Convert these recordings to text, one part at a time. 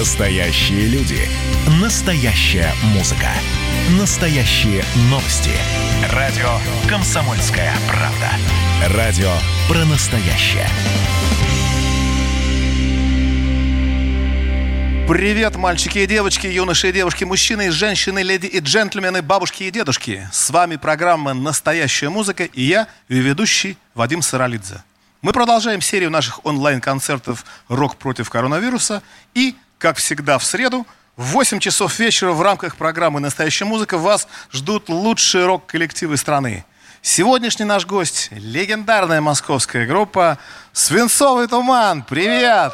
Настоящие люди. Настоящая музыка. Настоящие новости. Радио «Комсомольская правда». Радио про настоящее. Привет, мальчики и девочки, юноши и девушки, мужчины и женщины, леди и джентльмены, бабушки и дедушки. С вами программа «Настоящая музыка» и я, ее ведущий Вадим Саралидзе. Мы продолжаем серию наших онлайн-концертов «Рок против коронавируса» и, как всегда, в среду в 8 часов вечера в рамках программы «Настоящая музыка» вас ждут лучшие рок-коллективы страны. Сегодняшний наш гость – легендарная московская группа «Свинцовый туман». Привет!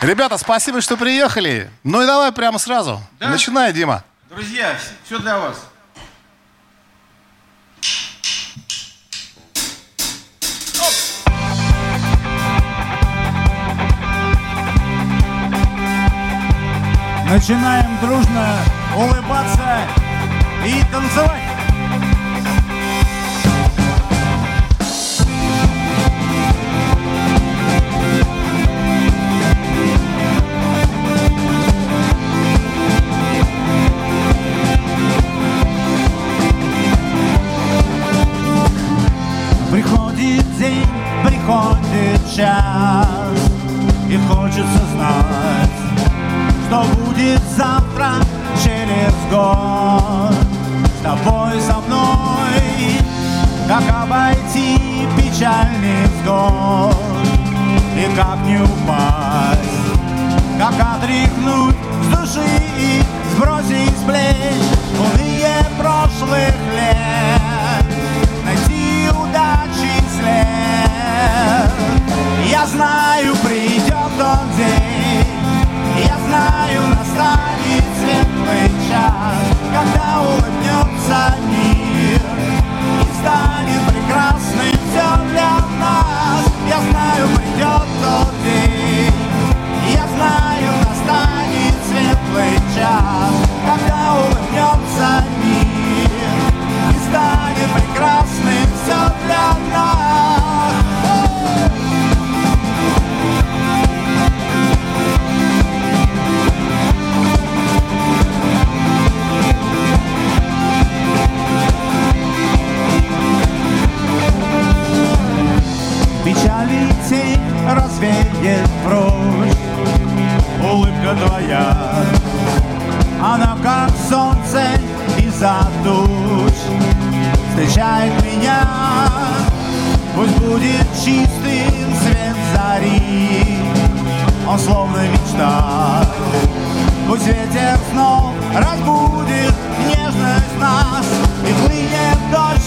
Ребята, спасибо, что приехали. Ну и давай прямо сразу. Да? Начинай, Дима. Друзья, все для вас. Начинаем дружно улыбаться и танцевать. Приходит день, приходит час И хочется знать, что будет завтра через год. С тобой, со мной, как обойти печальный взгод И как не упасть, как отряхнуть с души и сбросить с плеч Уныние прошлых лет? Найти удачи след. Я знаю, придет тот день Я знаю, настанет светлый час Когда улыбнется мир И станет прекрасным все для нас. Я знаю, придет тот день. Я знаю, настанет светлый час Когда улыбнется мир И станет прекрасным Тень развеет прочь? Улыбка твоя Она как солнце из-за туч Встречает меня Пусть будет чистым свет зари. Он словно мечта. Пусть ветер снов разбудит нежность нас И хлынет дождь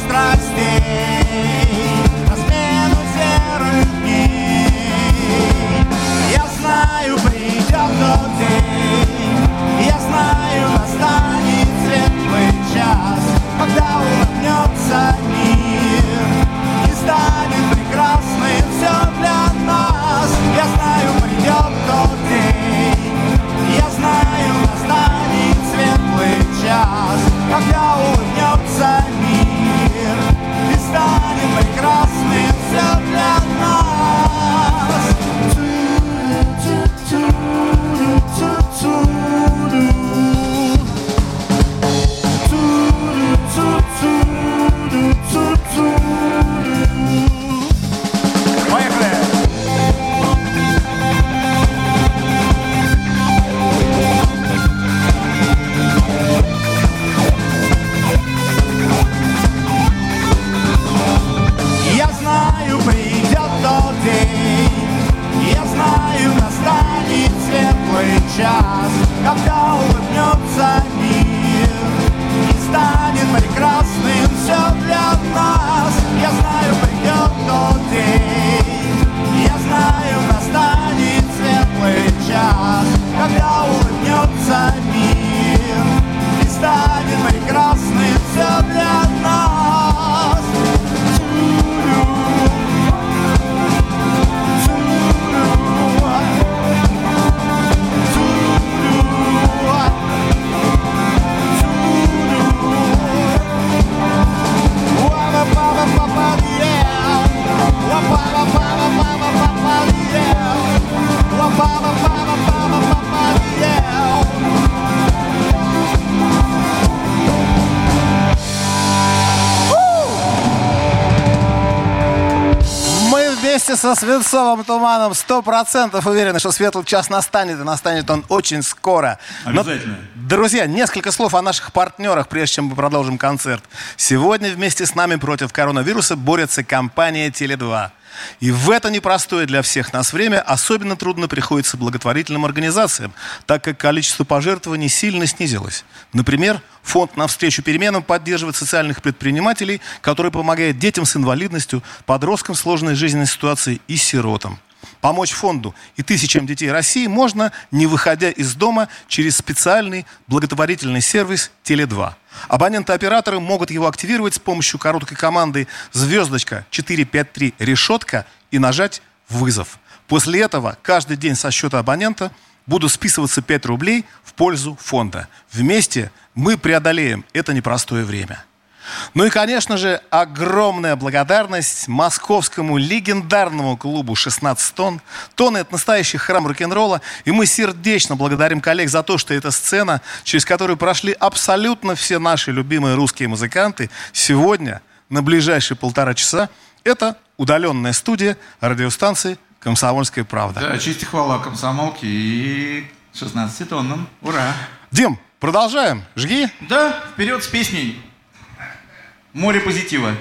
со Свинцовым туманом сто процентов уверены, что светлый час настанет, и настанет он очень скоро. Обязательно. Но, друзья, несколько слов о наших партнерах, прежде чем мы продолжим концерт. Сегодня вместе с нами против коронавируса борется компания Теле2. И в это непростое для всех нас время особенно трудно приходится благотворительным организациям, так как количество пожертвований сильно снизилось. Например, фонд «Навстречу переменам» поддерживает социальных предпринимателей, которые помогают детям с инвалидностью, подросткам в сложной жизненной ситуации и сиротам. Помочь фонду и тысячам детей России можно, не выходя из дома, через специальный благотворительный сервис «Теле2». Абоненты-операторы могут его активировать с помощью короткой команды «Звездочка 453 решетка» и нажать «Вызов». После этого каждый день со счета абонента будут списываться 5 рублей в пользу фонда. Вместе мы преодолеем это непростое время. Ну и, конечно же, огромная благодарность московскому легендарному клубу 16 тонн. Тонны – это настоящий храм рок-н-ролла. И мы сердечно благодарим коллег за то, что эта сцена, через которую прошли абсолютно все наши любимые русские музыканты, сегодня, на ближайшие полтора часа, это удаленная студия радиостанции «Комсомольская правда». Да, честь и хвала комсомолке и 16 тоннам. Ура! Дим, продолжаем. Жги. Да, вперед с песней. Море позитива.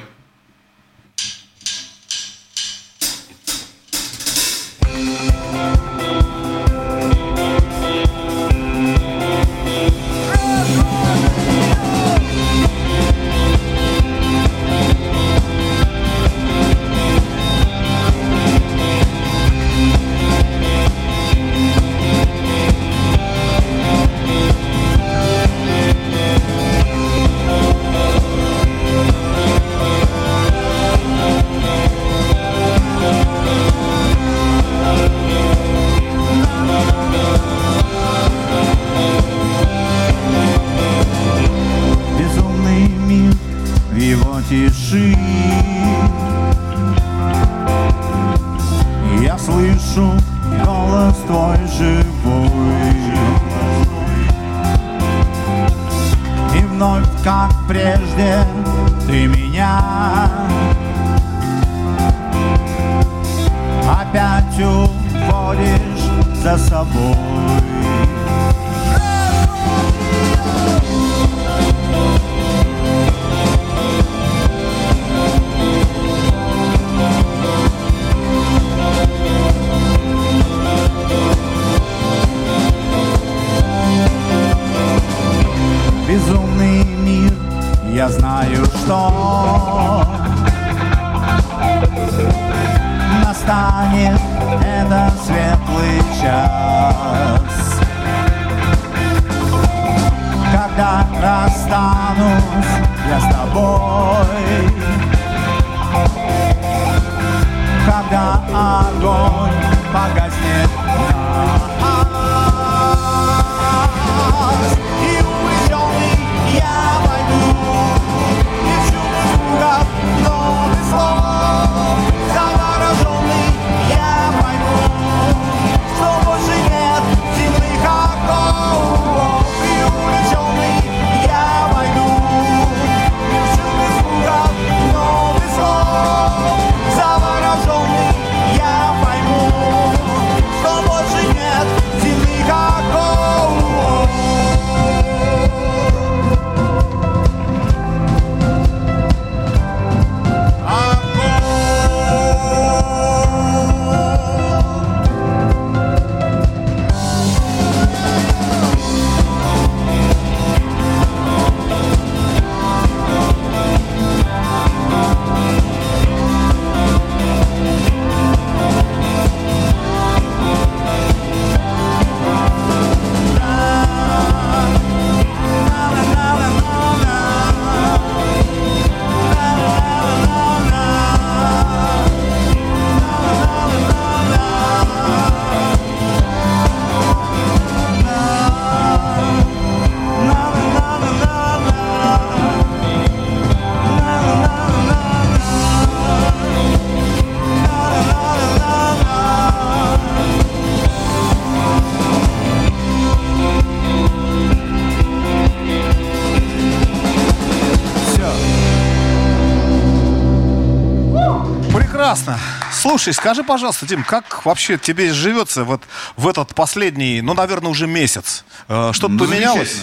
Слушай, скажи, пожалуйста, Дим, как вообще тебе живется вот в этот последний, ну, наверное, уже месяц? Э, Что-то Ну, поменялось?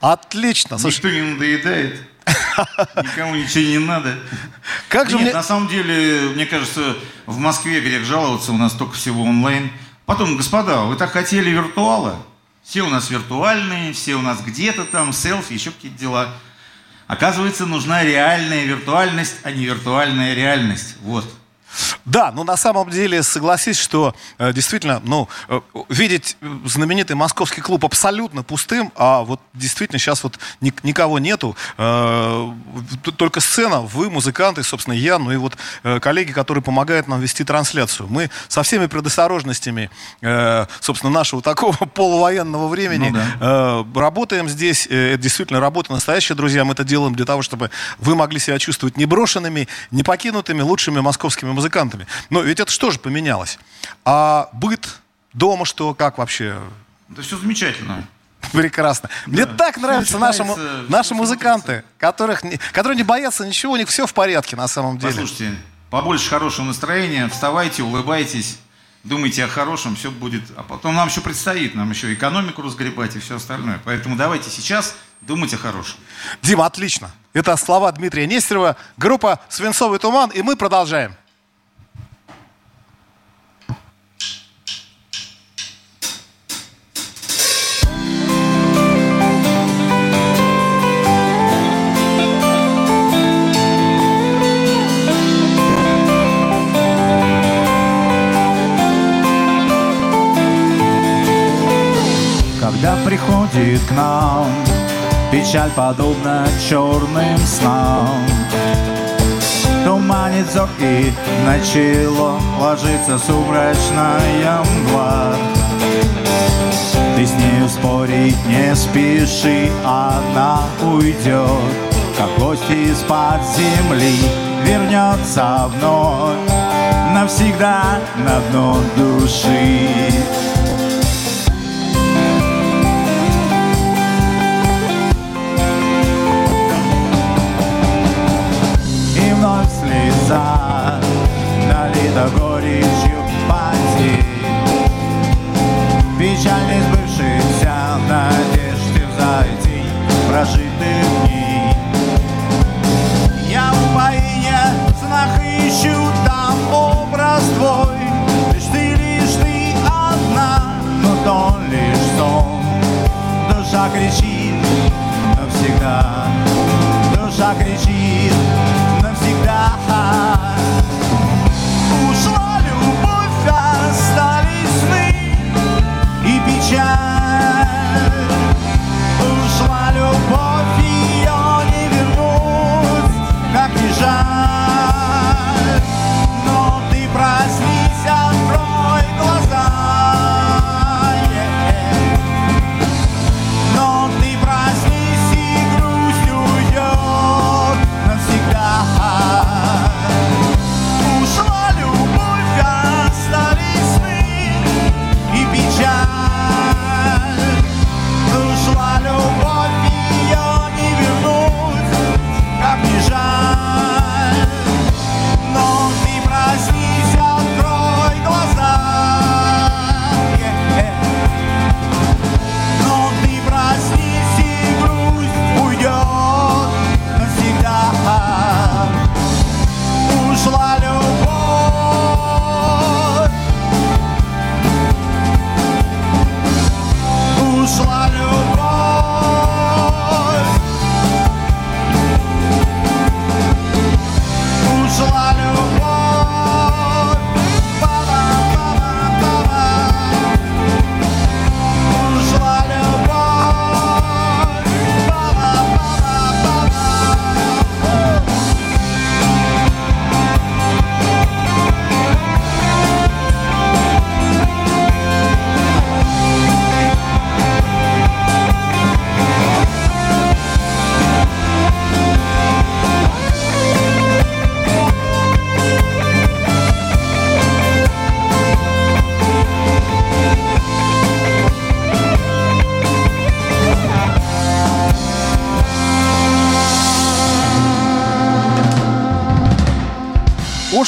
Отлично. Слушай, Никто не надоедает. Никому ничего не надо. как же Нет, мне... на самом деле, мне кажется, в Москве грех жаловаться, у нас только всего онлайн. Потом, господа, вы так хотели виртуала? Все у нас виртуальные, все у нас где-то там, селфи, еще какие-то дела. Оказывается, нужна реальная виртуальность, а не виртуальная реальность. Вот. Да, ну на самом деле согласись, что э, действительно, ну, э, видеть э, знаменитый московский клуб абсолютно пустым, а вот действительно сейчас вот ни- никого нету, э, только сцена, вы, музыканты, собственно, я, ну и вот э, коллеги, которые помогают нам вести трансляцию. Мы со всеми предосторожностями, э, собственно, нашего такого полувоенного времени Ну э, работаем здесь. Э, Это действительно работа настоящая, друзья. Мы это делаем для того, чтобы вы могли себя чувствовать не брошенными, не покинутыми лучшими московскими музыкантами. Но ведь это что же поменялось? А быт дома что, как вообще? Это все замечательно. Прекрасно. Мне так нравятся наши, наши музыканты, которых, которые не боятся ничего, у них все в порядке на самом деле. Послушайте, побольше хорошего настроения, вставайте, улыбайтесь, думайте о хорошем, все будет. А потом нам еще предстоит, нам еще экономику разгребать и все остальное. Поэтому давайте сейчас думать о хорошем. Дима, отлично. Это слова Дмитрия Нестерова, группа «Свинцовый туман», и мы продолжаем. Когда приходит к нам Печаль подобна черным снам. Туманит взор и на чело Ложится сумрачная мгла. Ты с нею спорить не спеши Она уйдет, как гость из-под земли Вернется вновь навсегда на дно души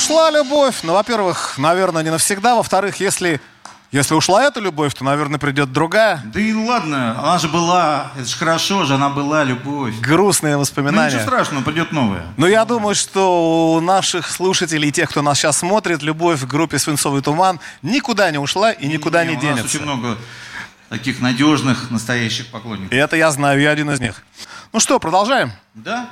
ушла любовь, ну, во-первых, наверное, не навсегда. Во-вторых, если, если ушла эта любовь, то, наверное, придет другая. Да и ладно, она же была, это же хорошо же, она была, любовь. Грустные Ну воспоминания. ничего страшного, придет новая. Но я думаю, что у наших слушателей, тех, кто нас сейчас смотрит, любовь к группе «Свинцовый туман» никуда не ушла и никуда не, у нас денется. очень много таких надежных, настоящих поклонников. И это я знаю, я один из них. Ну что, продолжаем? Да?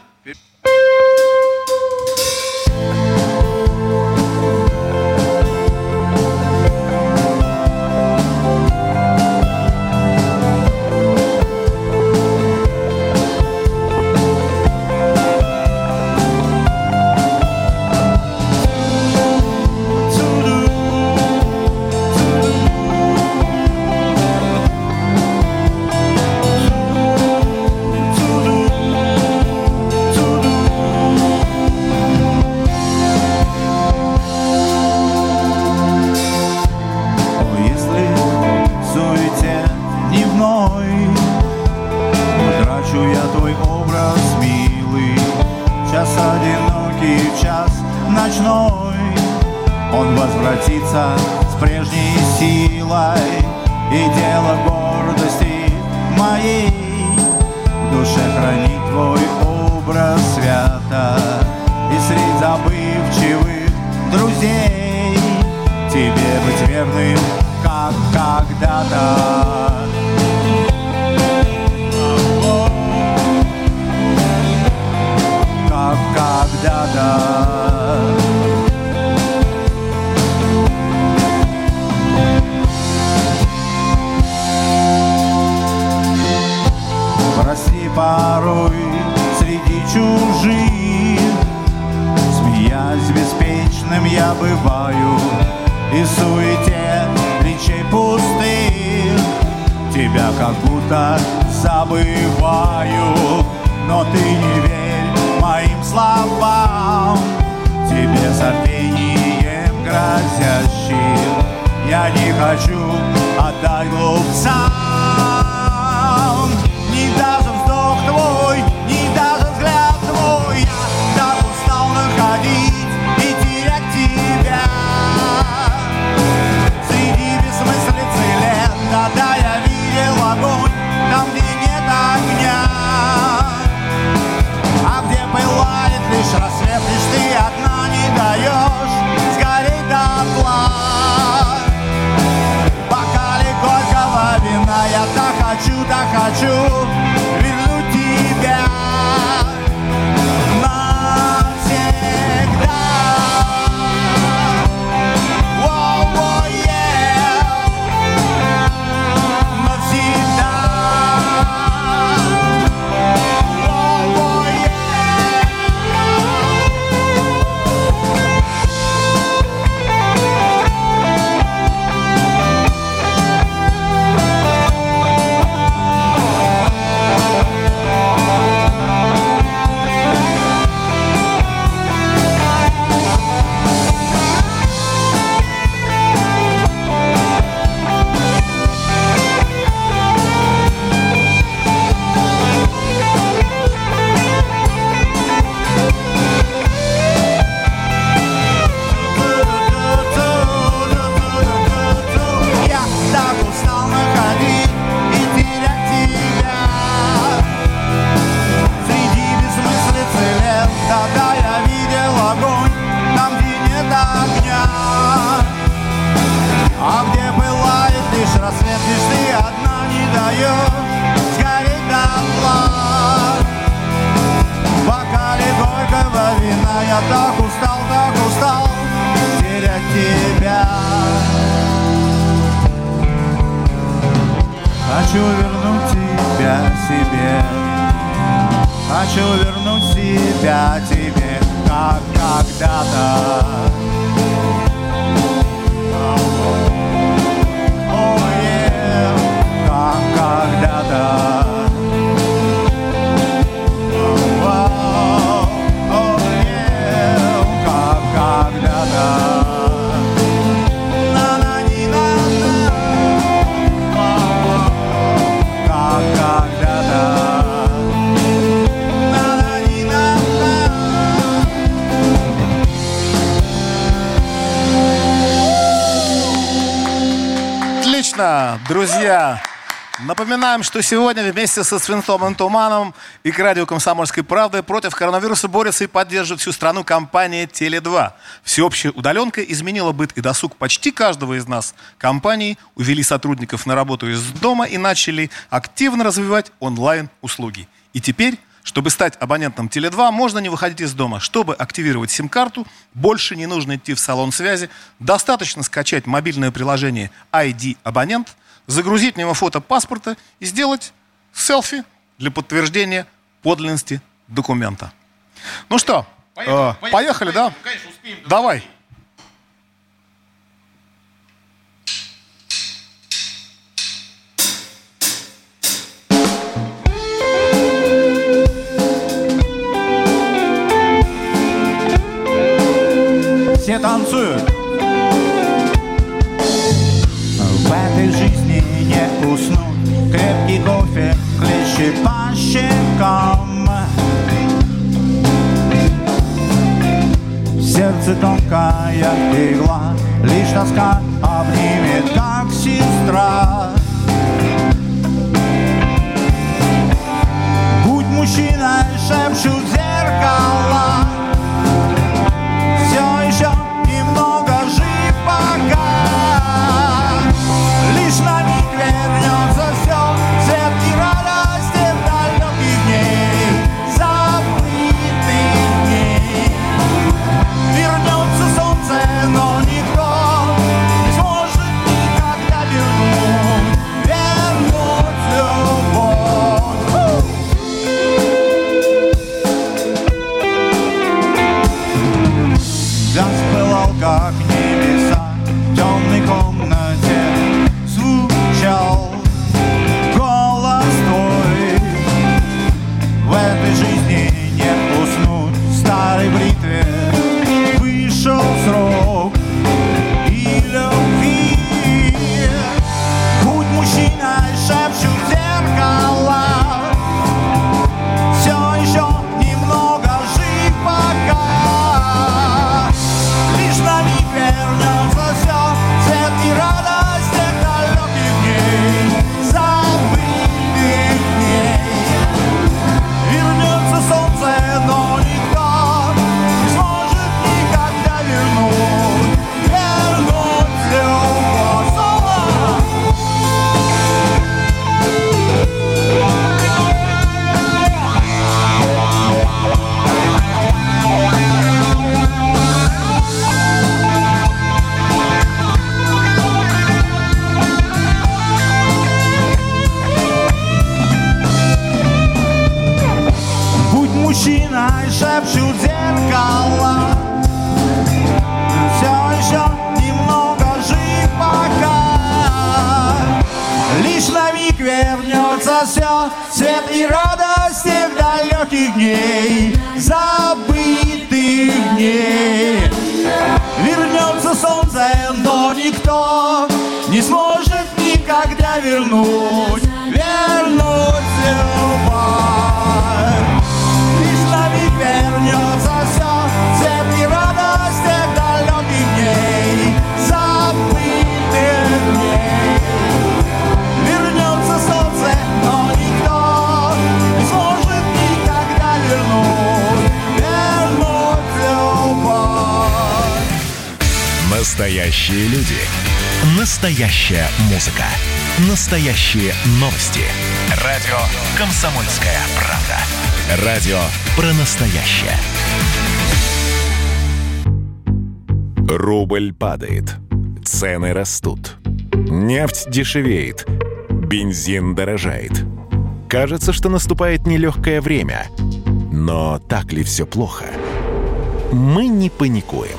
Но ты не верь моим словам. Тебе забвением грозящим. Я не хочу отдать глупцам так Напоминаем, что сегодня вместе со Свинцом и Туманом и к радио «Комсомольской правды» против коронавируса борется и поддерживает всю страну компания «Теле2». Всеобщая удаленка изменила быт и досуг почти каждого из нас. Компании увели сотрудников на работу из дома и начали активно развивать онлайн-услуги. И теперь чтобы стать абонентом Теле2, можно не выходить из дома. Чтобы активировать сим-карту, больше не нужно идти в салон связи. Достаточно скачать мобильное приложение ID Абонент, загрузить в него фото паспорта и сделать селфи для подтверждения подлинности документа. Ну что, э, поехали, да? Конечно, успеем. Давай. все танцуют уснуть Крепкий кофе хлещет по щекам. Сердце тонкая игла Лишь тоска обнимет, как сестра. Будь мужчиной, шепчут зеркала Солнце, но никто Не сможет никогда вернуть Вернуть любовь Лишь на миг Настоящие люди. Настоящая музыка. Настоящие новости. Радио «Комсомольская правда». Радио про настоящее. Рубль падает. Цены растут. Нефть дешевеет. Бензин дорожает. Кажется, что наступает нелегкое время. Но так ли все плохо? Мы не паникуем.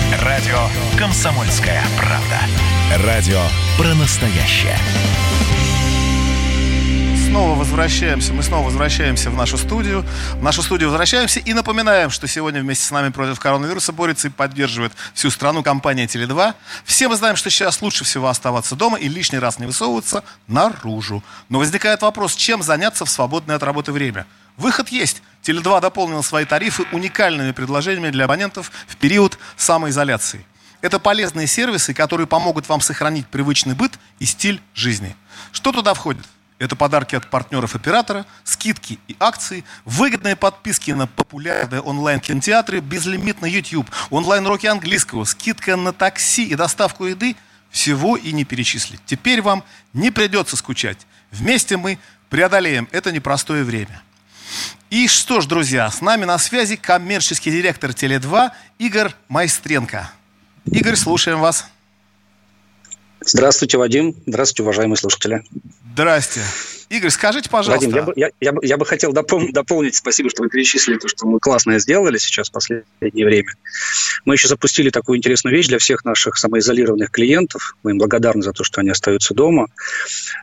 Радио «Комсомольская правда». Радио про настоящее. Снова возвращаемся, мы снова возвращаемся в нашу студию. В нашу студию возвращаемся и напоминаем, что сегодня вместе с нами против коронавируса борется и поддерживает всю страну компания Теле2. Все мы знаем, что сейчас лучше всего оставаться дома и лишний раз не высовываться наружу. Но возникает вопрос, чем заняться в свободное от работы время? Выход есть. Теле2 дополнил свои тарифы уникальными предложениями для абонентов в период самоизоляции. Это полезные сервисы, которые помогут вам сохранить привычный быт и стиль жизни. Что туда входит? Это подарки от партнеров оператора, скидки и акции, выгодные подписки на популярные онлайн-кинотеатры, безлимитный YouTube, онлайн-уроки английского, скидка на такси и доставку еды. Всего и не перечислить. Теперь вам не придется скучать. Вместе мы преодолеем это непростое время. И что ж, друзья, с нами на связи коммерческий директор Теле2 Игорь Майстренко. Игорь, слушаем вас. Здравствуйте, Вадим. Здравствуйте, уважаемые слушатели. Здрасте. Игорь, скажите, пожалуйста. Вадим, я бы, я, я, я бы хотел допол- дополнить, спасибо, что вы перечислили то, что мы классное сделали сейчас в последнее время. Мы еще запустили такую интересную вещь для всех наших самоизолированных клиентов. Мы им благодарны за то, что они остаются дома.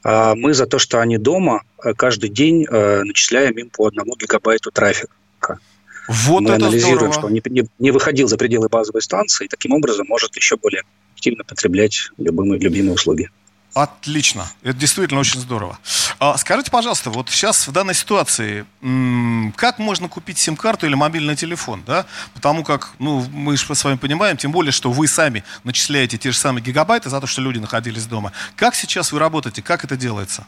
А мы за то, что они дома э, каждый день э, начисляем им по одному гигабайту трафика. Вот мы это анализируем, здорово. что он не, не- не выходил за пределы базовой станции, и таким образом может еще более активно потреблять любимые, любимые услуги. Отлично. Это действительно очень здорово. А, скажите, пожалуйста, вот сейчас в данной ситуации, как можно купить сим-карту или мобильный телефон, да? Потому как, ну, мы же с вами понимаем, тем более, что вы сами начисляете те же самые гигабайты за то, что люди находились дома. Как сейчас вы работаете? Как это делается?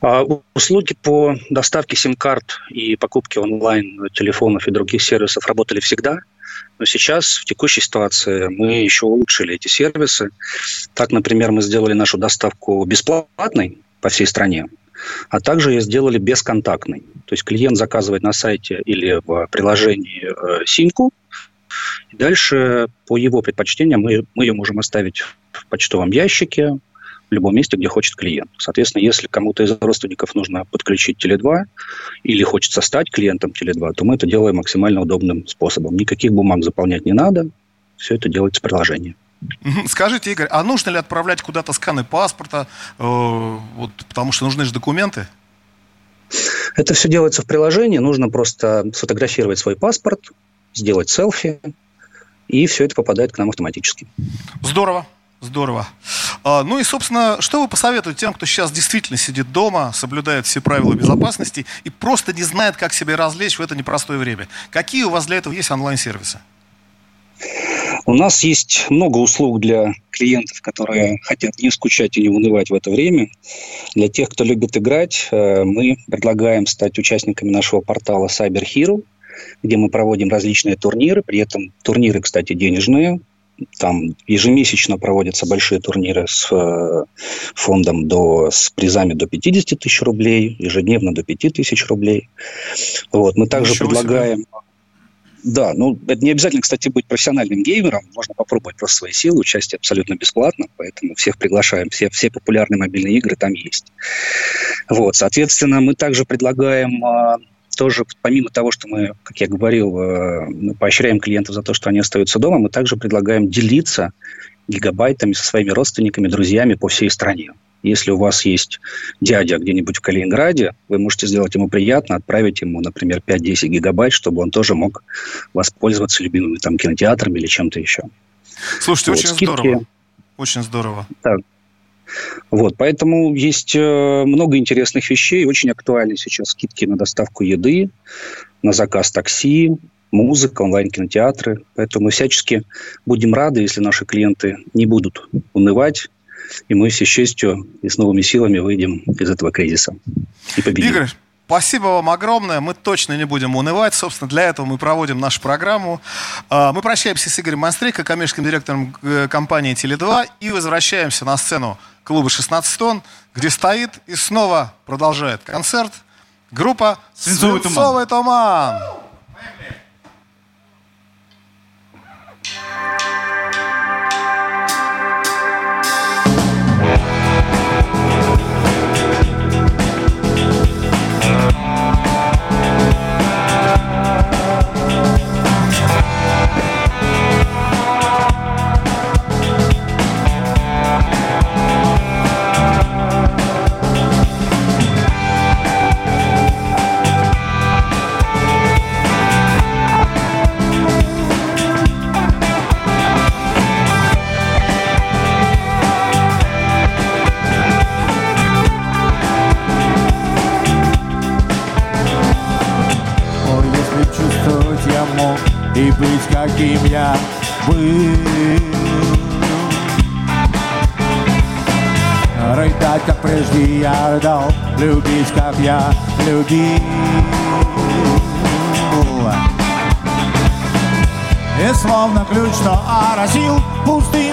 А Услуги по доставке сим-карт и покупке онлайн телефонов и других сервисов работали всегда, но сейчас в текущей ситуации мы еще улучшили эти сервисы. Так, например, мы сделали нашу доставку бесплатной по всей стране, а также ее сделали бесконтактной. То есть клиент заказывает на сайте или в приложении э, симку, и дальше по его предпочтениям мы, мы ее можем оставить в почтовом ящике, в любом месте, где хочет клиент. Соответственно, если кому-то из родственников нужно подключить Теле2 или хочется стать клиентом Теле2, то мы это делаем максимально удобным способом. Никаких бумаг заполнять не надо, все это делается в приложении. Скажите, Игорь, а нужно ли отправлять куда-то сканы паспорта, э, вот, потому что нужны же документы? Это все делается в приложении, нужно просто сфотографировать свой паспорт, сделать селфи, и все это попадает к нам автоматически. Здорово, здорово. А, ну и, собственно, что вы посоветуете тем, кто сейчас действительно сидит дома, соблюдает все правила безопасности и просто не знает, как себя развлечь в это непростое время? Какие у вас для этого есть онлайн-сервисы? У нас есть много услуг для клиентов, которые хотят не скучать и не унывать в это время. Для тех, кто любит играть, э, мы предлагаем стать участниками нашего портала Cyber Hero, где мы проводим различные турниры. При этом турниры, кстати, денежные. Там ежемесячно проводятся большие турниры с э, фондом до, с призами до 50 тысяч рублей, ежедневно до 5 тысяч рублей. Вот. Мы также Ничего себе. предлагаем да, ну это не обязательно, кстати, быть профессиональным геймером. Можно попробовать просто свои силы. Участие абсолютно бесплатно, поэтому всех приглашаем. Все, все популярные мобильные игры там есть. Вот, соответственно, мы также предлагаем а, тоже, помимо того, что мы, как я говорил, э, мы поощряем клиентов за то, что они остаются дома, мы также предлагаем делиться гигабайтами со своими родственниками, друзьями по всей стране. Если у вас есть дядя где-нибудь в Калининграде, вы можете сделать ему приятно, отправить ему, например, 5-10 гигабайт, чтобы он тоже мог воспользоваться любимыми там кинотеатрами или чем-то еще. Слушайте, Вот, очень скидки. здорово. Очень здорово. Вот, поэтому есть э, много интересных вещей. Очень актуальны сейчас скидки на доставку еды, на заказ такси, музыка, онлайн-кинотеатры. Поэтому мы всячески будем рады, если наши клиенты не будут унывать, и мы все с честью и с новыми силами выйдем из этого кризиса и победим. Игорь, спасибо вам огромное. Мы точно не будем унывать. Собственно, для этого мы проводим нашу программу. А, Мы прощаемся с Игорем Монстрейко, коммерческим директором э, компании Теле2, и возвращаемся на сцену клуба 16 тонн, где стоит и снова продолжает концерт группа «Свинцовый туман». «Свинцовый туман». и я любил. И словно ключ, что оросил пустый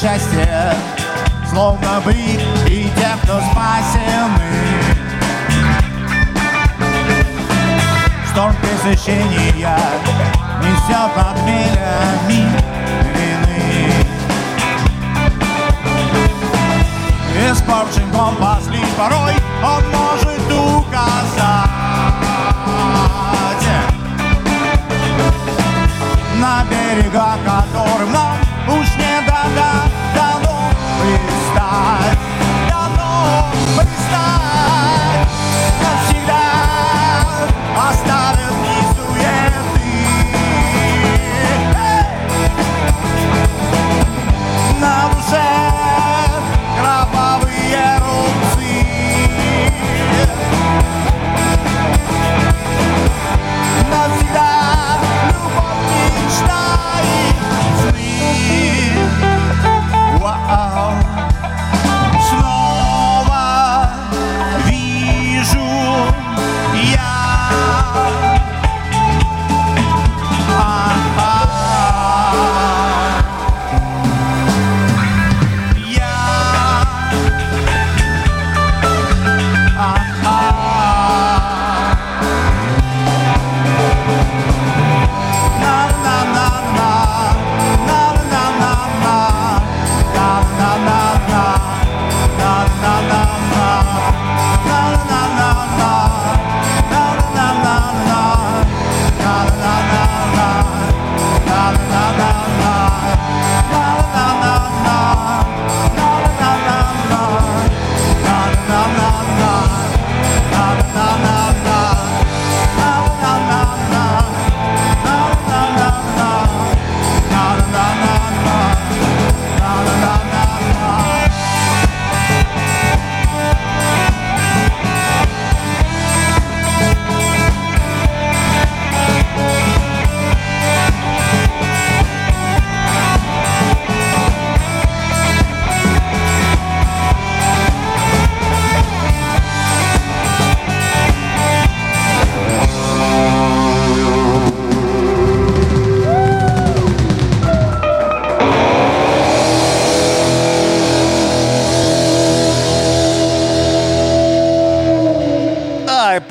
счастье, словно бы и те, кто спасены. Шторм пресыщения несет над милями вины. Испорчен компас лишь порой он может указать на берега которым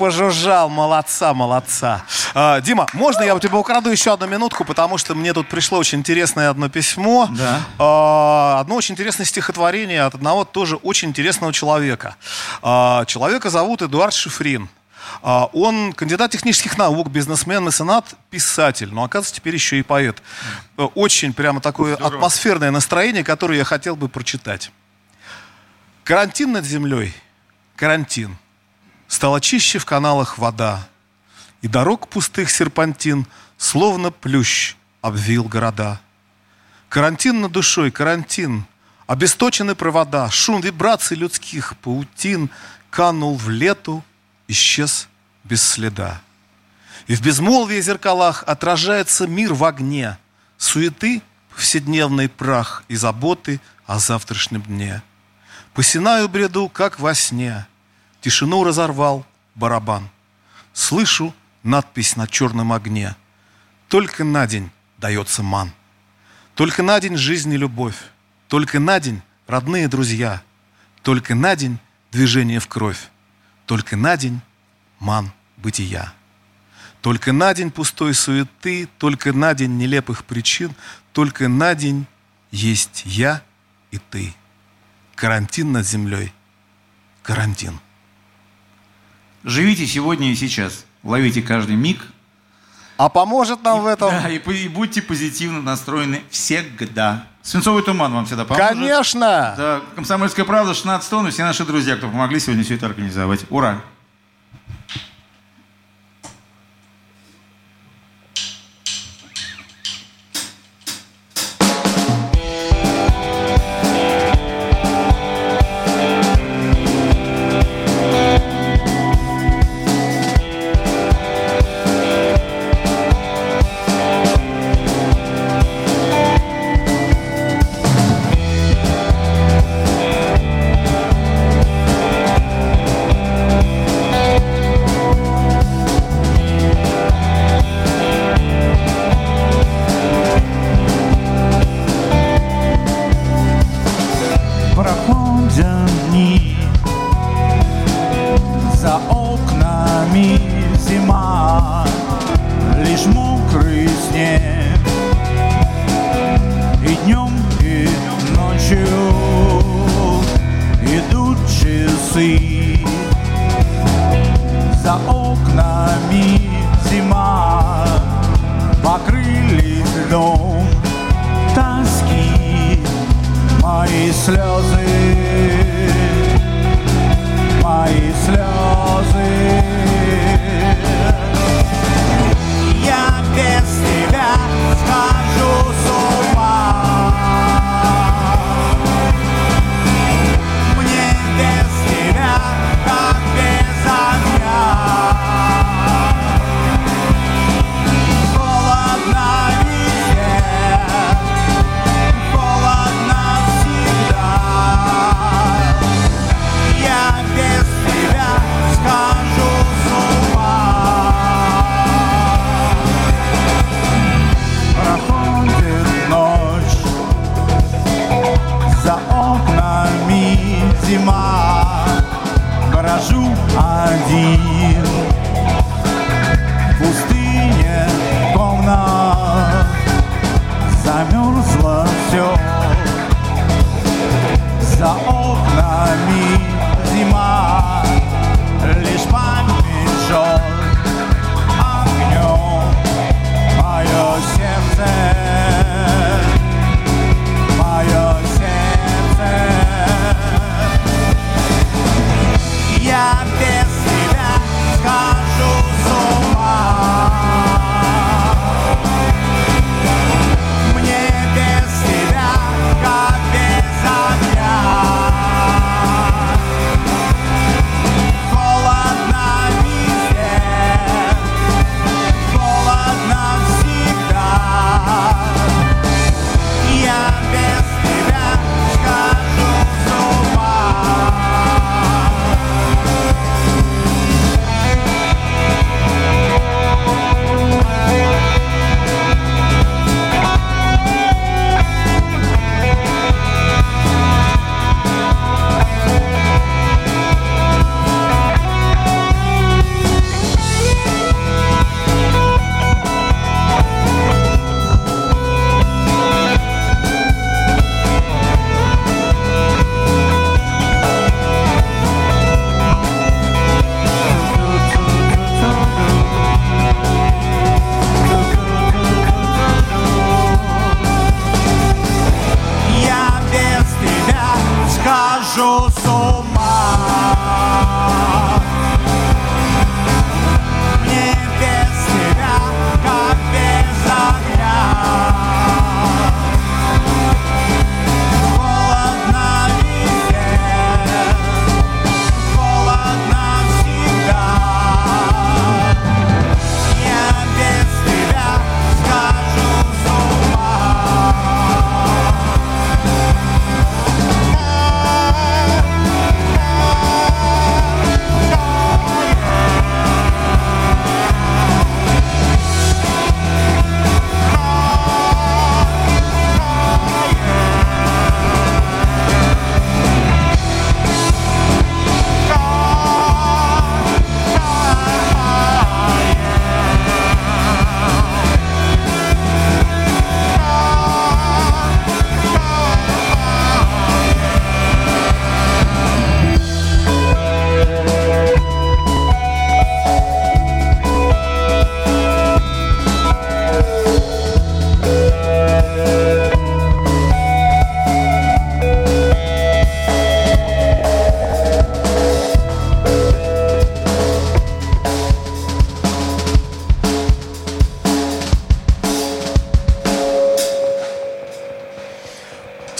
пожужжал, молодца, молодца. А, Дима, можно я у тебя украду еще одну минутку, потому что мне тут пришло очень интересное одно письмо. Да. А, одно очень интересное стихотворение от одного тоже очень интересного человека. А, человека зовут Эдуард Шифрин. Он кандидат технических наук, бизнесмен, меценат, писатель, но оказывается теперь еще и поэт. Э, Очень прямо такое атмосферное настроение, которое я хотел бы прочитать. Карантин над землей, карантин. Стала чище в каналах вода, И дорог пустых серпантин, Словно плющ, обвил города. Карантин над душой, карантин, Обесточены провода, Шум вибраций людских паутин Канул в лету, исчез без следа. И в безмолвии зеркалах Отражается мир в огне, Суеты, повседневный прах И заботы о завтрашнем дне. Посинаю бреду, как во сне, Тишину разорвал барабан. Слышу надпись на черном огне. Только на день дается ман. Только на день жизни любовь, только на день родные друзья, только на день движение в кровь, только на день ман бытия. Только на день пустой суеты, только на день нелепых причин, только на день есть я и ты. Карантин над землей. Карантин. Живите сегодня и сейчас. Ловите каждый миг. А поможет нам в этом? Да, и, и будьте позитивно настроены всегда. Свинцовый туман вам всегда поможет. Конечно! Да, Комсомольская правда, 16 тонн, и все наши друзья, кто помогли сегодня все это организовать. Ура!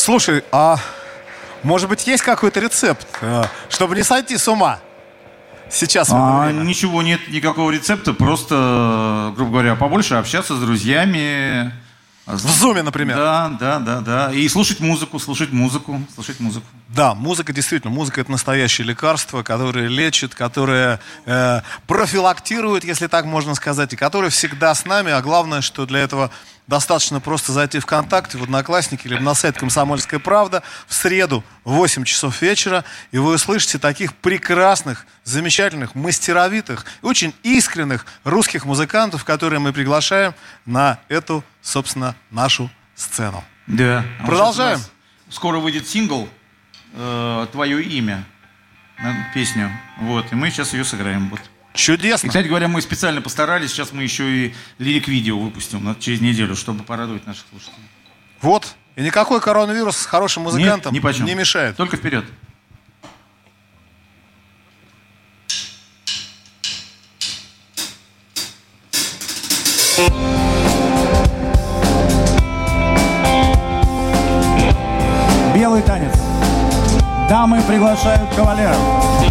Слушай, а может быть есть какой-то рецепт, э, чтобы не сойти с ума? Сейчас А, ничего нет, никакого рецепта, просто, грубо говоря, побольше общаться с друзьями. В зуме, например. Да, да, да, да. И слушать музыку, слушать музыку, слушать музыку. Да, музыка действительно, музыка это настоящее лекарство, которое лечит, которое э, профилактирует, если так можно сказать, и которое всегда с нами, а главное, что для этого достаточно просто зайти в ВКонтакте, в Одноклассники или на сайт «Комсомольская правда» в среду в 8 часов вечера, и вы услышите таких прекрасных, замечательных, мастеровитых, очень искренних русских музыкантов, которые мы приглашаем на эту, собственно, нашу сцену. Да. Продолжаем. Скоро выйдет сингл э, «Твое имя», э, песню. Вот, и мы сейчас ее сыграем. Вот. И, Чудесно! кстати говоря, мы специально постарались, сейчас мы еще и лирик-видео выпустим на- через неделю, чтобы порадовать наших слушателей. Вот. И никакой коронавирус с хорошим музыкантом Нет, ни не мешает. Только вперед. Белый танец. Дамы приглашают кавалеров.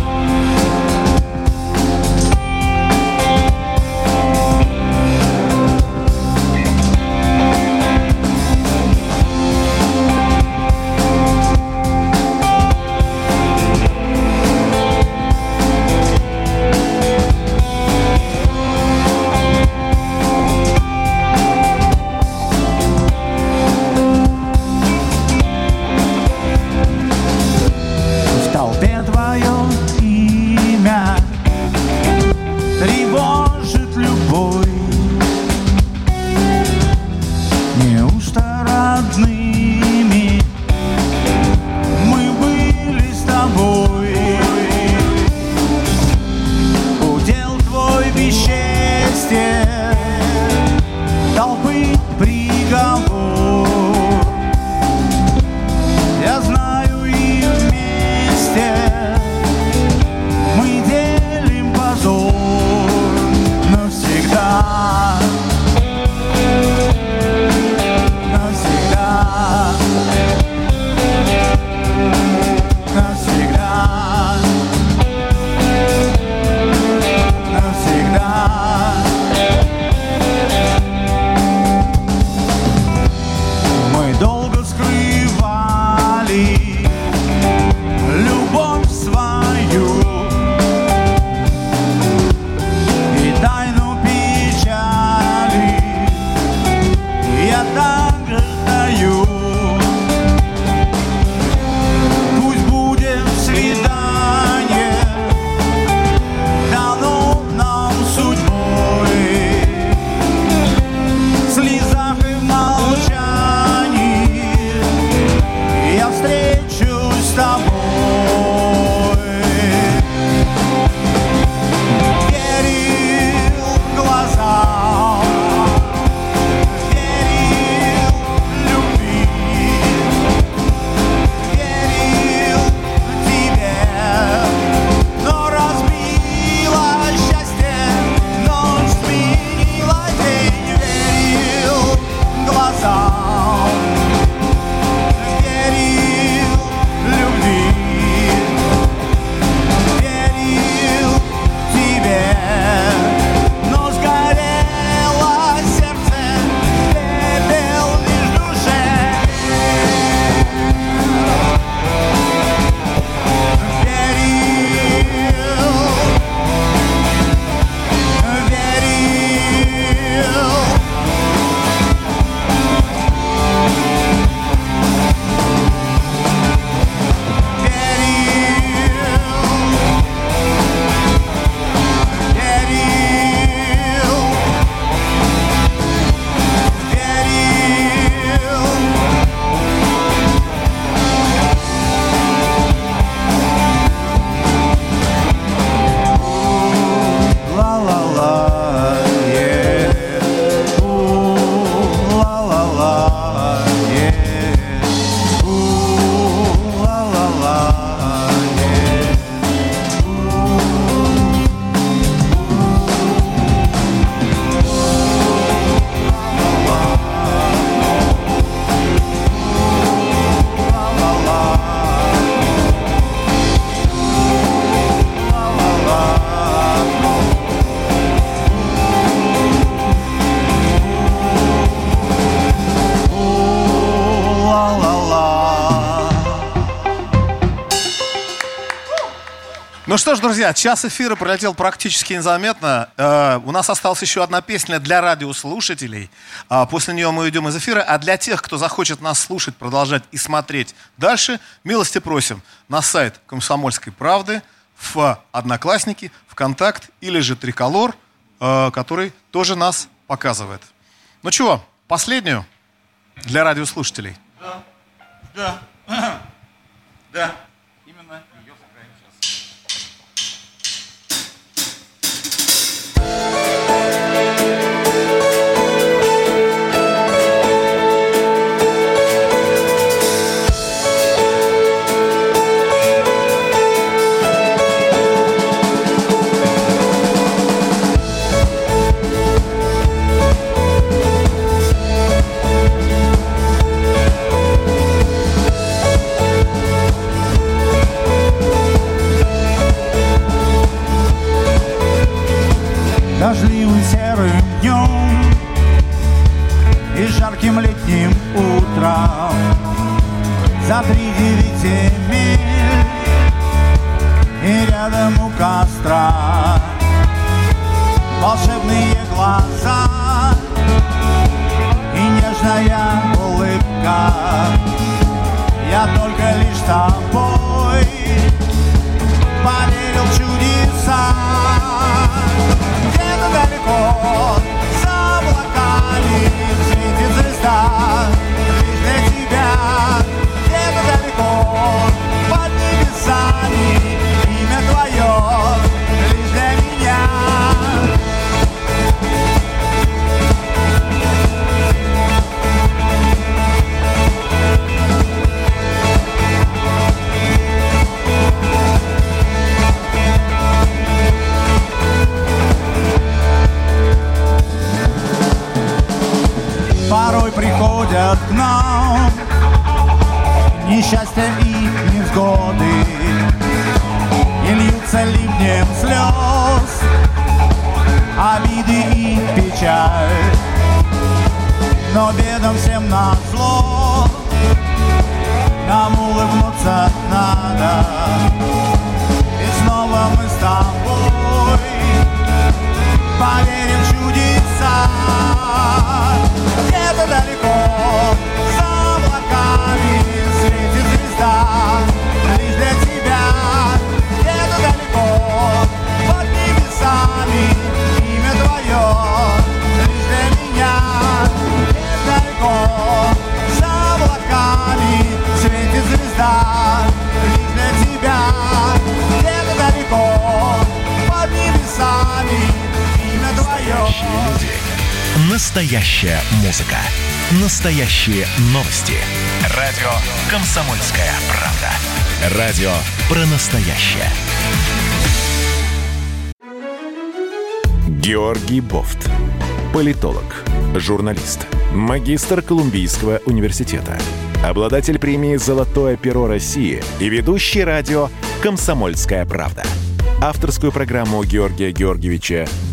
Друзья, час эфира пролетел практически незаметно. Э, у нас осталась еще одна песня для радиослушателей. А после нее мы уйдем из эфира. А для тех, кто захочет нас слушать, продолжать и смотреть дальше, милости просим на сайт «Комсомольской правды», в Одноклассники, ВКонтакт или же Триколор, э, который тоже нас показывает. Ну чего, последнюю для радиослушателей. Да. Да. Именно Несчастья и невзгоды. И льются ливнем слез Обиды и печаль? Но бедам всем на зло Настоящие люди. Настоящая музыка. Настоящие новости. Радио «Комсомольская правда». Радио про настоящее. Георгий Бофт. Политолог, журналист, магистр Колумбийского университета, обладатель премии «Золотое перо России» и ведущий радио «Комсомольская правда». Авторскую программу Георгия Георгиевича